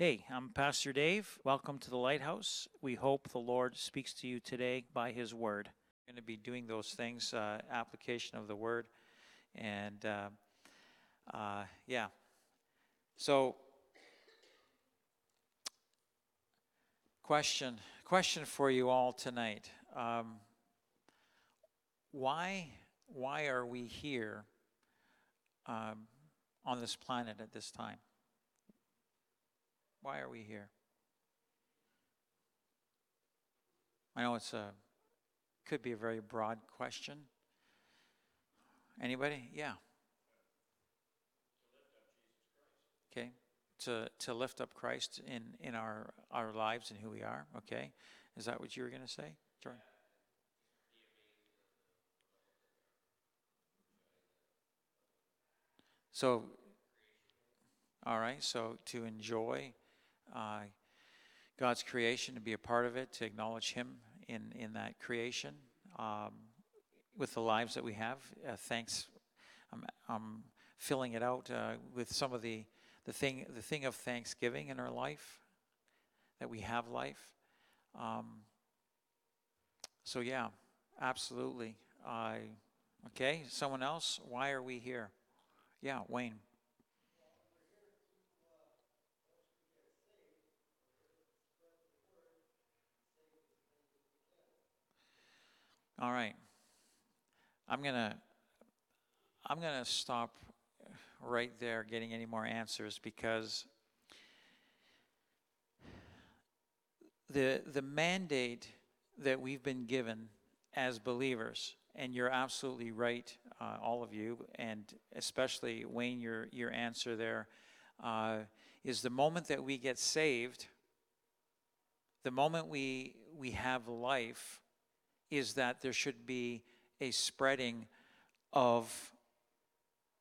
Hey, I'm Pastor Dave. Welcome to the Lighthouse. We hope the Lord speaks to you today by His Word. We're going to be doing those things, uh, application of the Word, and uh, uh, yeah. So, question, question for you all tonight: um, Why, why are we here um, on this planet at this time? Why are we here? I know it's a could be a very broad question. Anybody? Yeah. Okay. To to lift up Christ in in our our lives and who we are. Okay. Is that what you were going to say, Jordan? So, all right. So to enjoy uh, God's creation, to be a part of it, to acknowledge Him in, in that creation um, with the lives that we have. Uh, thanks. I'm, I'm, filling it out uh, with some of the, the, thing, the thing of thanksgiving in our life, that we have life. Um, so, yeah, absolutely. I okay, someone else? Why are we here? Yeah, Wayne. All right. I'm going to I'm going to stop right there getting any more answers because the the mandate that we've been given as believers and you're absolutely right uh, all of you and especially Wayne your your answer there uh, is the moment that we get saved the moment we we have life is that there should be a spreading of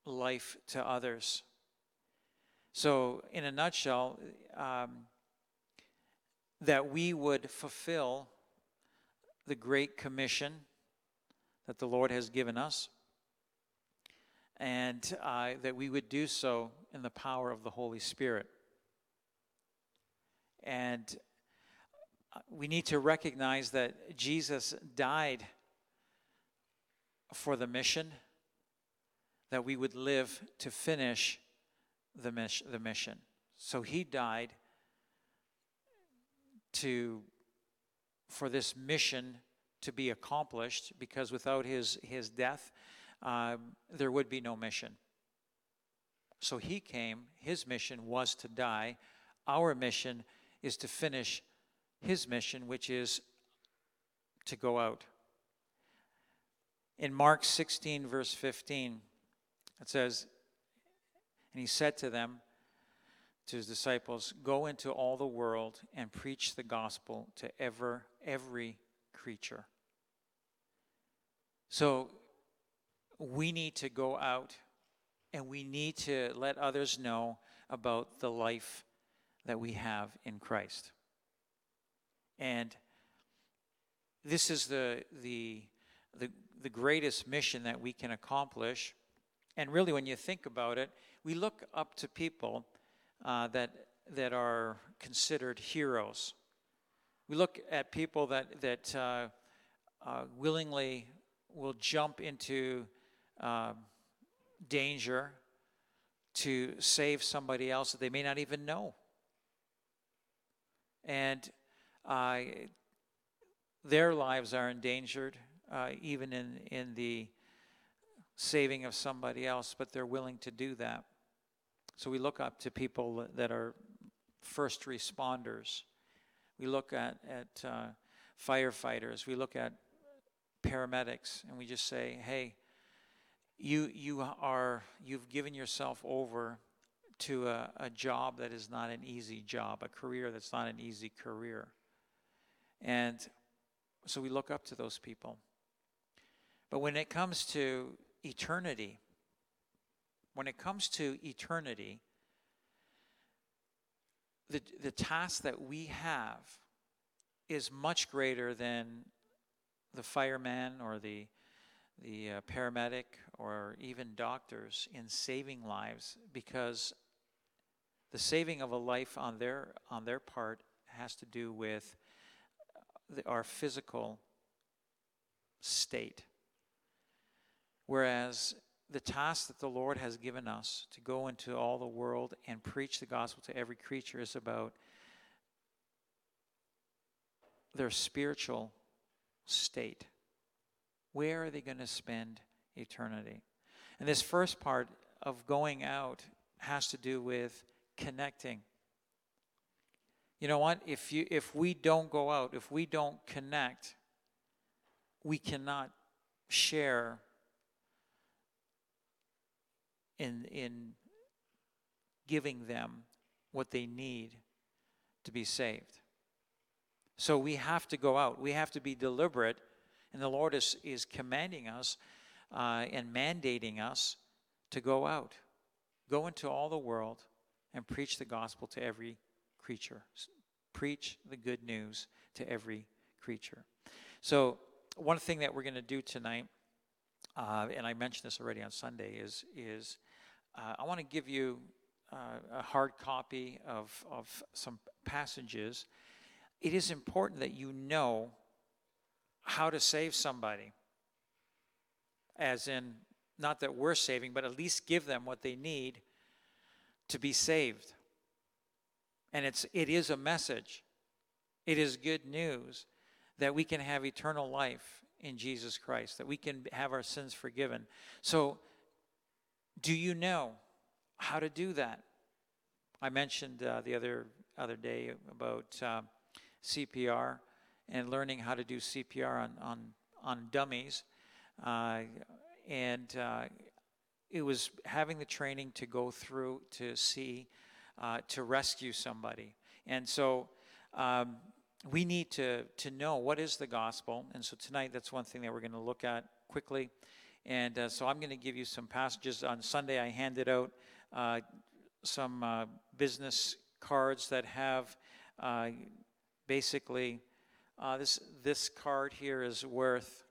life to others. So, in a nutshell, um, that we would fulfill the great commission that the Lord has given us, and uh, that we would do so in the power of the Holy Spirit. And we need to recognize that Jesus died for the mission, that we would live to finish the, mission. The mission. So he died to for this mission to be accomplished because without his his death um, there would be no mission so he came his mission was to die our mission is to finish his mission, which is to go out. In Mark 16, verse 15, it says, And he said to them, to his disciples, Go into all the world and preach the gospel to ever, every creature. So we need to go out and we need to let others know about the life that we have in Christ. And this is the, the, the, the greatest mission that we can accomplish. And really, when you think about it, we look up to people uh, that, that are considered heroes. We look at people that, that uh, uh, willingly will jump into um, danger to save somebody else that they may not even know. And uh, their lives are endangered, uh, even in, in the saving of somebody else, but they're willing to do that. So we look up to people that are first responders. We look at, at uh, firefighters. We look at paramedics, and we just say, hey, you, you are, you've given yourself over to a, a job that is not an easy job, a career that's not an easy career. And so we look up to those people. But when it comes to eternity, when it comes to eternity, the, the task that we have is much greater than the fireman or the, the uh, paramedic or even doctors in saving lives because The saving of a life on their on their part has to do with the, our physical state. Whereas the task that the Lord has given us to go into all the world and preach the gospel to every creature is about their spiritual state. Where are they going to spend eternity? And this first part of going out has to do with connecting. You know what? If you if we don't go out, if we don't connect, we cannot share in in giving them what they need to be saved. So we have to go out. We have to be deliberate, and the Lord is is commanding us uh, and mandating us to go out, go into all the world, and preach the gospel to every creature. Preach the good news to every creature. So, one thing that we're going to do tonight, uh, and I mentioned this already on Sunday, is is uh, I want to give you uh, a hard copy of of some passages. It is important that you know how to save somebody as in not that we're saving, but at least give them what they need to be saved. And it's it is a message. It is good news that we can have eternal life in Jesus Christ, that we can have our sins forgiven. So do you know how to do that? I mentioned uh, the other other day about uh, CPR and learning how to do CPR on on on dummies. Uh, and uh, it was having the training to go through to see, uh, to rescue somebody. And so um, we need to, to know what is the gospel. And so tonight, that's one thing that we're going to look at quickly. And uh, so I'm going to give you some passages. On Sunday, I handed out uh, some uh, business cards that have uh, basically this, this card here is worth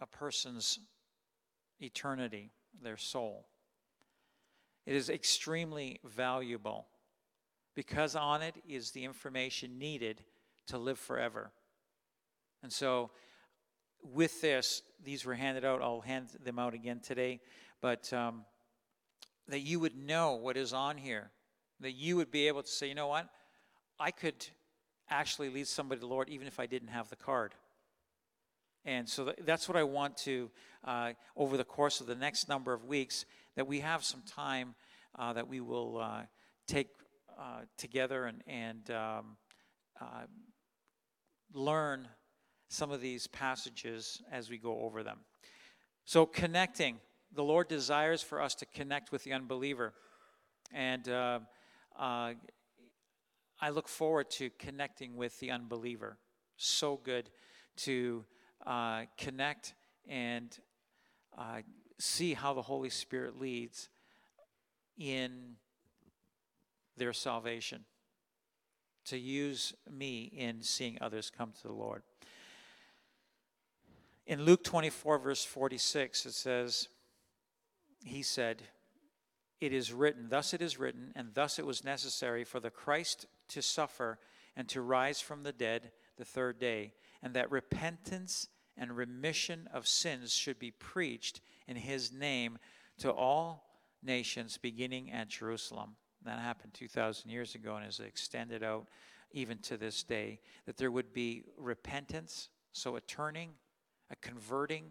a person's eternity, their soul. It is extremely valuable because on it is the information needed to live forever. And so, with this, these were handed out. I'll hand them out again today. But um, that you would know what is on here, that you would be able to say, you know what? I could actually lead somebody to the Lord even if I didn't have the card. And so that's what I want to, uh, over the course of the next number of weeks, that we have some time uh, that we will uh, take uh, together and, and um, uh, learn some of these passages as we go over them. So, connecting. The Lord desires for us to connect with the unbeliever. And uh, I look forward to connecting with the unbeliever. So good to uh, connect and uh, see how the Holy Spirit leads in their salvation, to use me in seeing others come to the Lord. In Luke 24, verse 46, it says, He said, It is written, thus it is written, and thus it was necessary for the Christ to suffer and to rise from the dead the third day and that repentance and remission of sins should be preached in his name to all nations, beginning at Jerusalem. That happened 2,000 years ago and is extended out even to this day. That there would be repentance, so a turning, a converting.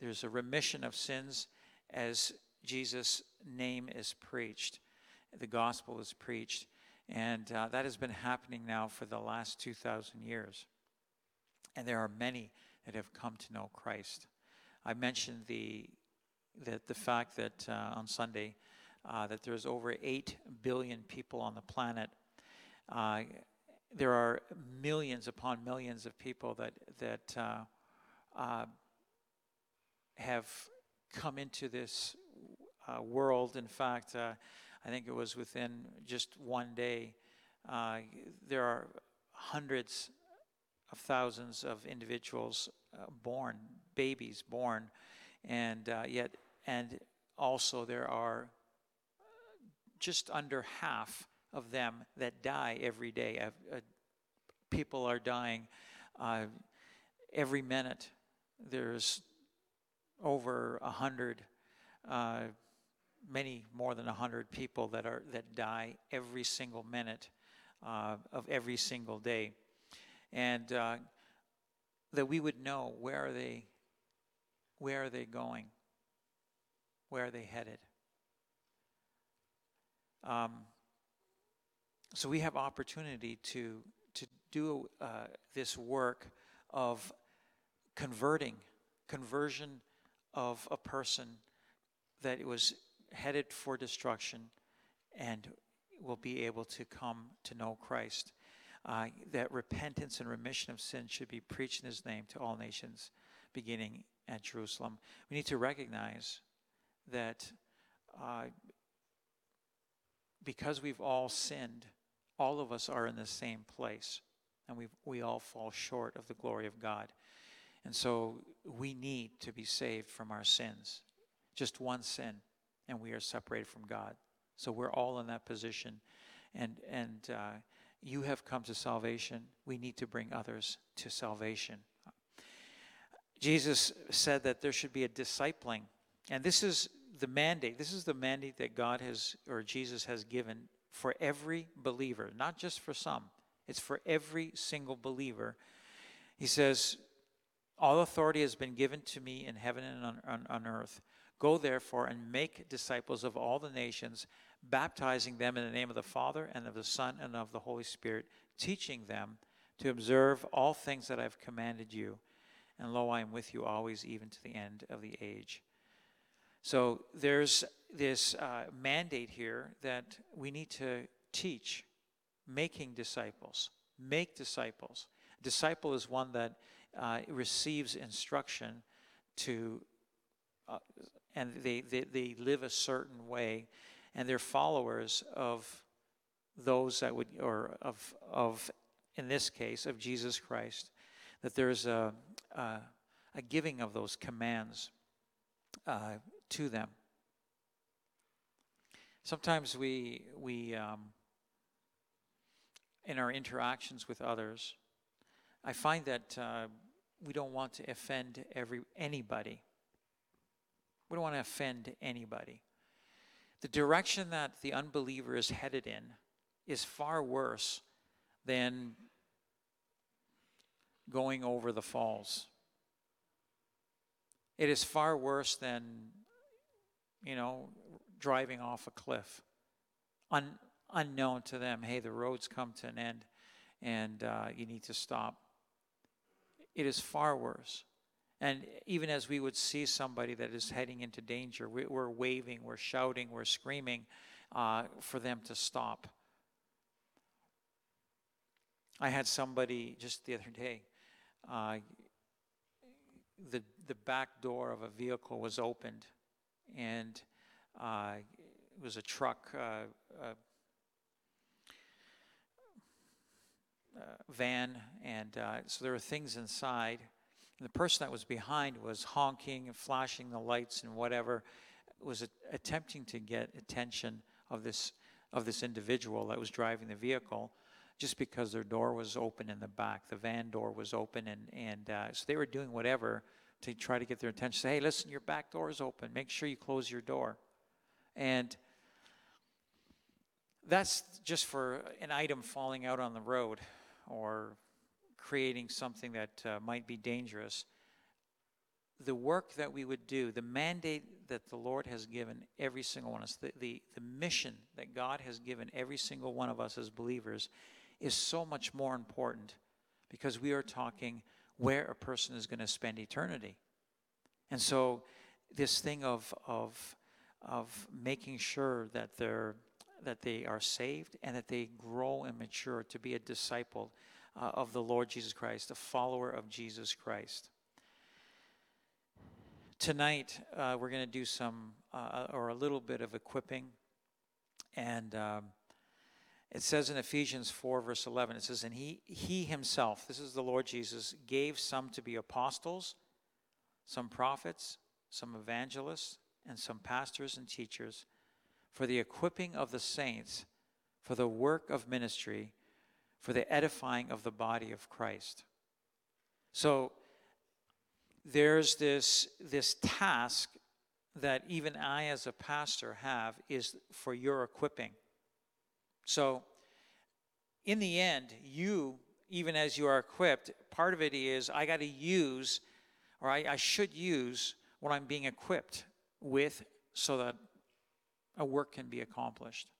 There's a remission of sins as Jesus' name is preached, the gospel is preached. And uh, that has been happening now for the last 2,000 years. And there are many that have come to know Christ. I mentioned the, the, the fact that uh, on Sunday uh, that there's over 8 billion people on the planet. Uh, there are millions upon millions of people that, that uh, uh, have come into this uh, world. In fact, I think it was within just one day, there are hundreds of thousands of individuals uh, born, babies born, and uh, yet, and also there are just under half of them that die every day. Uh, uh, people are dying uh, every minute. There's over a hundred, uh, many more than a hundred people that are that die every single minute uh, of every single day, and uh, that we would know where are they, where are they going, where are they headed. Um, so we have opportunity to to do uh, this work of converting, conversion of a person that was headed for destruction and will be able to come to know Christ. Uh, that repentance and remission of sin should be preached in his name to all nations, beginning at Jerusalem. We need to recognize that uh, because we've all sinned, all of us are in the same place, and we we all fall short of the glory of God. And so we need to be saved from our sins. Just one sin, and we are separated from God. So we're all in that position. And, and uh, you have come to salvation. We need to bring others to salvation. Jesus said that there should be a discipling. And this is the mandate. This is the mandate that God has, or Jesus has given for every believer, not just for some. It's for every single believer. He says, all authority has been given to me in heaven and on, on, on, earth. Go therefore and make disciples of all the nations, baptizing them in the name of the Father and of the Son and of the Holy Spirit, teaching them to observe all things that I've commanded you. And lo, I am with you always, even to the end of the age. So there's this uh, mandate here that we need to teach, making disciples. Make disciples. Disciple is one that uh, receives instruction to, uh, and they, they, they live a certain way, and they're followers of those that would, or of, of in this case, of Jesus Christ, that there's a, a, a giving of those commands uh, to them. Sometimes we, we um, in our interactions with others, I find that uh, we don't want to offend every anybody. We don't want to offend anybody. The direction that the unbeliever is headed in is far worse than going over the falls. It is far worse than, you know, driving off a cliff. Un, unknown to them, hey, the road's come to an end and uh, you need to stop it is far worse. And even as we would see somebody that is heading into danger, we, are waving, we're shouting, we're screaming uh, for them to stop. I had somebody just the other day, uh, the, the back door of a vehicle was opened, and uh, it was a truck, uh, van, and uh, so there were things inside. And the person that was behind was honking and flashing the lights and whatever, was a- attempting to get attention of this of this individual that was driving the vehicle, just because their door was open in the back, the van door was open, and and uh, so they were doing whatever to try to get their attention. Say, hey, listen, your back door is open. Make sure you close your door, and that's just for an item falling out on the road or creating something that uh, might be dangerous. The work that we would do, the mandate that the Lord has given every single one of us, the, the, the mission that God has given every single one of us as believers, is so much more important because we are talking where a person is going to spend eternity. And so, this thing of, of, of making sure that they're that they are saved and that they grow and mature to be a disciple uh, of the Lord Jesus Christ, a follower of Jesus Christ. Tonight, uh, we're going to do some, uh, or a little bit of equipping. And um, it says in Ephesians 4, verse 11, it says, And he, he himself, this is the Lord Jesus, gave some to be apostles, some prophets, some evangelists, and some pastors and teachers for the equipping of the saints, for the work of ministry, for the edifying of the body of Christ. So there's this, this task that even I, as a pastor, have is for your equipping. So, in the end, you, even as you are equipped, part of it is I got to use, or I, I should use what I'm being equipped with so that a work can be accomplished.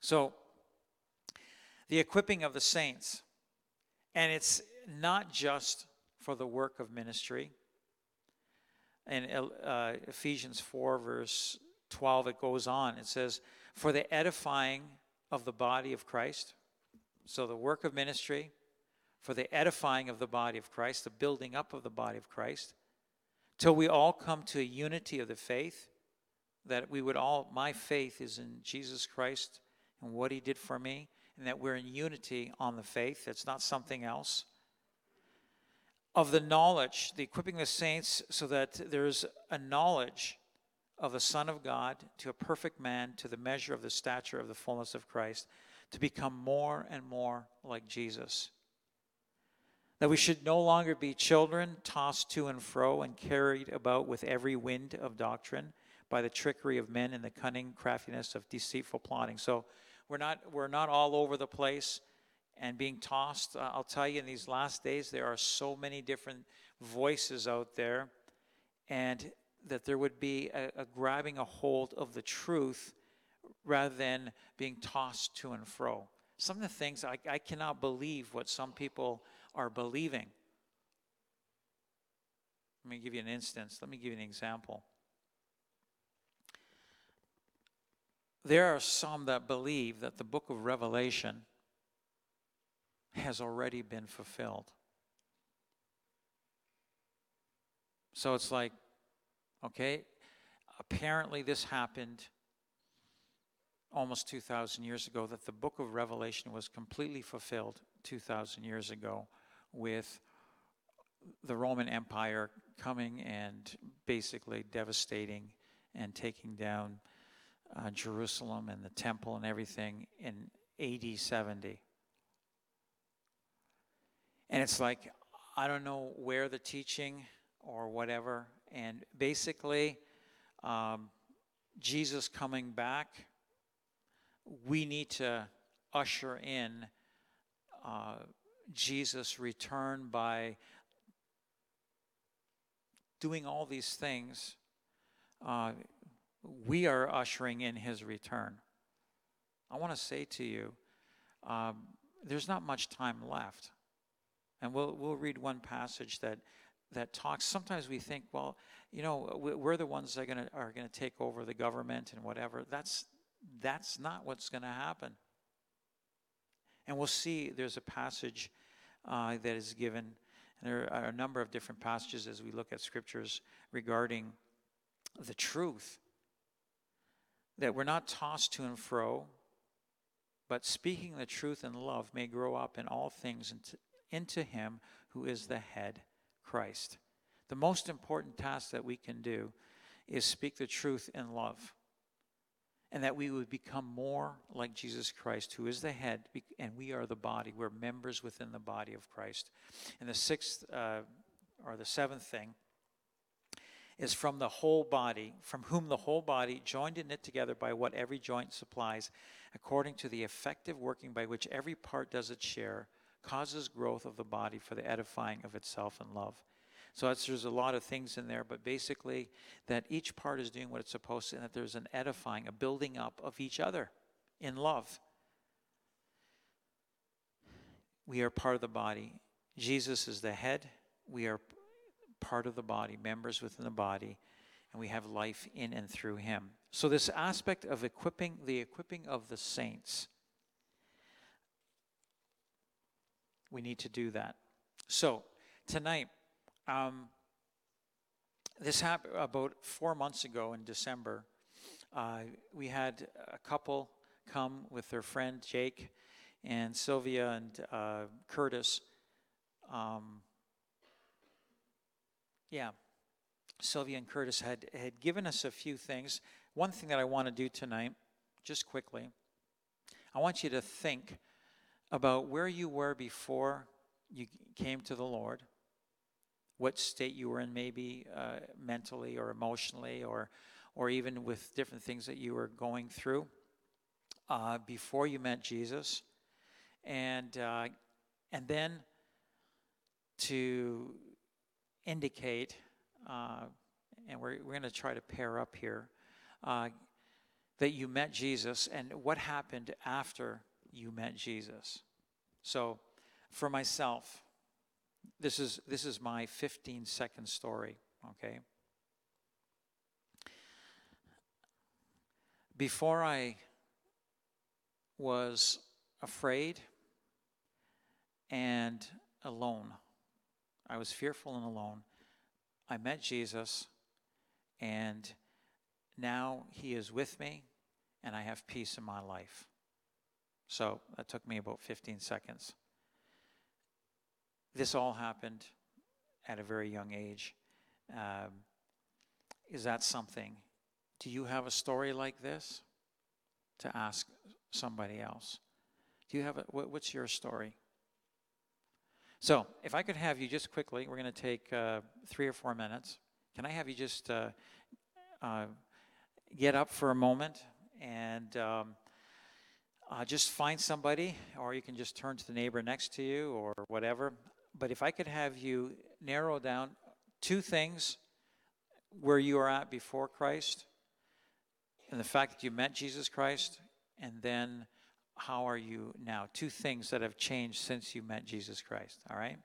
So, the equipping of the saints, and it's not just for the work of ministry. In uh, Ephesians 4, verse 12, it goes on. It says, For the edifying of the body of Christ. So, the work of ministry, for the edifying of the body of Christ, the building up of the body of Christ, till we all come to a unity of the faith that we would all, my faith is in Jesus Christ and what he did for me, and that we're in unity on the faith. It's not something else. Of the knowledge, the equipping the saints so that there's a knowledge of the Son of God to a perfect man, to the measure of the stature of the fullness of Christ, to become more and more like Jesus. That we should no longer be children tossed to and fro and carried about with every wind of doctrine by the trickery of men and the cunning craftiness of deceitful plotting. So we're not we're not all over the place and being tossed. Uh, I'll tell you, in these last days, there are so many different voices out there, and that there would be a, a grabbing a hold of the truth rather than being tossed to and fro. Some of the things I, I cannot believe what some people are believing. Let me give you an instance. Let me give you an example. There are some that believe that the book of Revelation has already been fulfilled. So it's like, okay, apparently this happened almost 2,000 years ago, that the book of Revelation was completely fulfilled 2,000 years ago with the Roman Empire coming and basically devastating and taking down uh, Jerusalem and the temple and everything in AD 70. And it's like, I don't know where the teaching or whatever. And basically, um, Jesus coming back, we need to usher in uh, Jesus' return by doing all these things. Uh, we are ushering in his return. I want to say to you, um, there's not much time left. And we'll, we'll read one passage that, that talks. Sometimes we think, well, you know, we're the ones that are going are to take over the government and whatever. That's, that's not what's going to happen. And we'll see there's a passage uh, that is given. And there are a number of different passages as we look at scriptures regarding the truth that we're not tossed to and fro, but speaking the truth in love may grow up in all things into, into Him who is the head, Christ. The most important task that we can do is speak the truth in love. And that we would become more like Jesus Christ, who is the head, and we are the body. We're members within the body of Christ. And the sixth, uh, or the seventh thing, is from the whole body, from whom the whole body, joined and knit together by what every joint supplies, according to the effective working by which every part does its share, causes growth of the body for the edifying of itself in love. So there's a lot of things in there, but basically that each part is doing what it's supposed to, and that there's an edifying, a building up of each other in love. We are part of the body. Jesus is the head. We are part of the body, members within the body, and we have life in and through him. So, this aspect of equipping, the equipping of the saints, we need to do that. So, tonight, um, this happened about four months ago in December. Uh, we had a couple come with their friend Jake and Sylvia and uh, Curtis. Um, yeah, Sylvia and Curtis had, had given us a few things. one thing that I want to do tonight, just quickly, I want you to think about where you were before you came to the Lord, what state you were in, maybe uh, mentally or emotionally, or, or even with different things that you were going through uh, before you met Jesus, and uh, and then to indicate, uh, and we're we're going to try to pair up here, uh, that you met Jesus and what happened after you met Jesus. So, for myself, this is this is my 15 second story. Okay. Before I was afraid and alone. I was fearful and alone. I met Jesus, and now He is with me, and I have peace in my life. So that took me about 15 seconds. This all happened at a very young age. Um, is that something? Do you have a story like this to ask somebody else. Do you have a, what, what's your story? So, if I could have you just quickly, we're going to take uh, three or four minutes. Can I have you just uh, uh, get up for a moment and um, uh, just find somebody, or you can just turn to the neighbor next to you or whatever. But if I could have you narrow down two things where you are at before Christ and the fact that you met Jesus Christ and then how are you now? Two things that have changed since you met Jesus Christ. All right?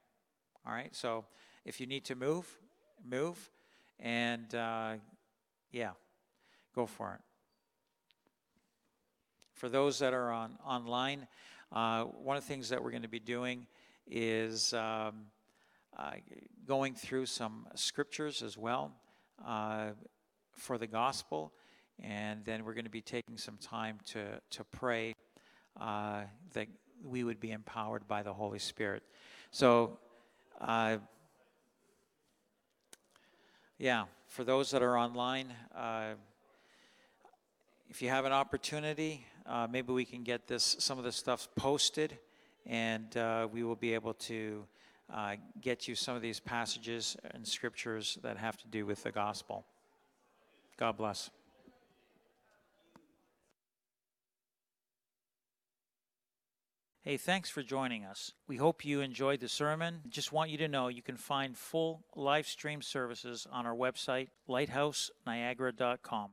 All right? So if you need to move, move. And uh, yeah, go for it. For those that are on online, uh, one of the things that we're going to be doing is um, uh, going through some scriptures as well uh, for the gospel and then we're going to be taking some time to, to pray uh, that we would be empowered by the Holy Spirit. So, uh, yeah, for those that are online, uh, if you have an opportunity, uh, maybe we can get this some of the stuff posted, and uh, we will be able to uh, get you some of these passages and scriptures that have to do with the gospel. God bless. Hey, thanks for joining us. We hope you enjoyed the sermon. Just want you to know you can find full live stream services on our website, lighthouseniagara.com.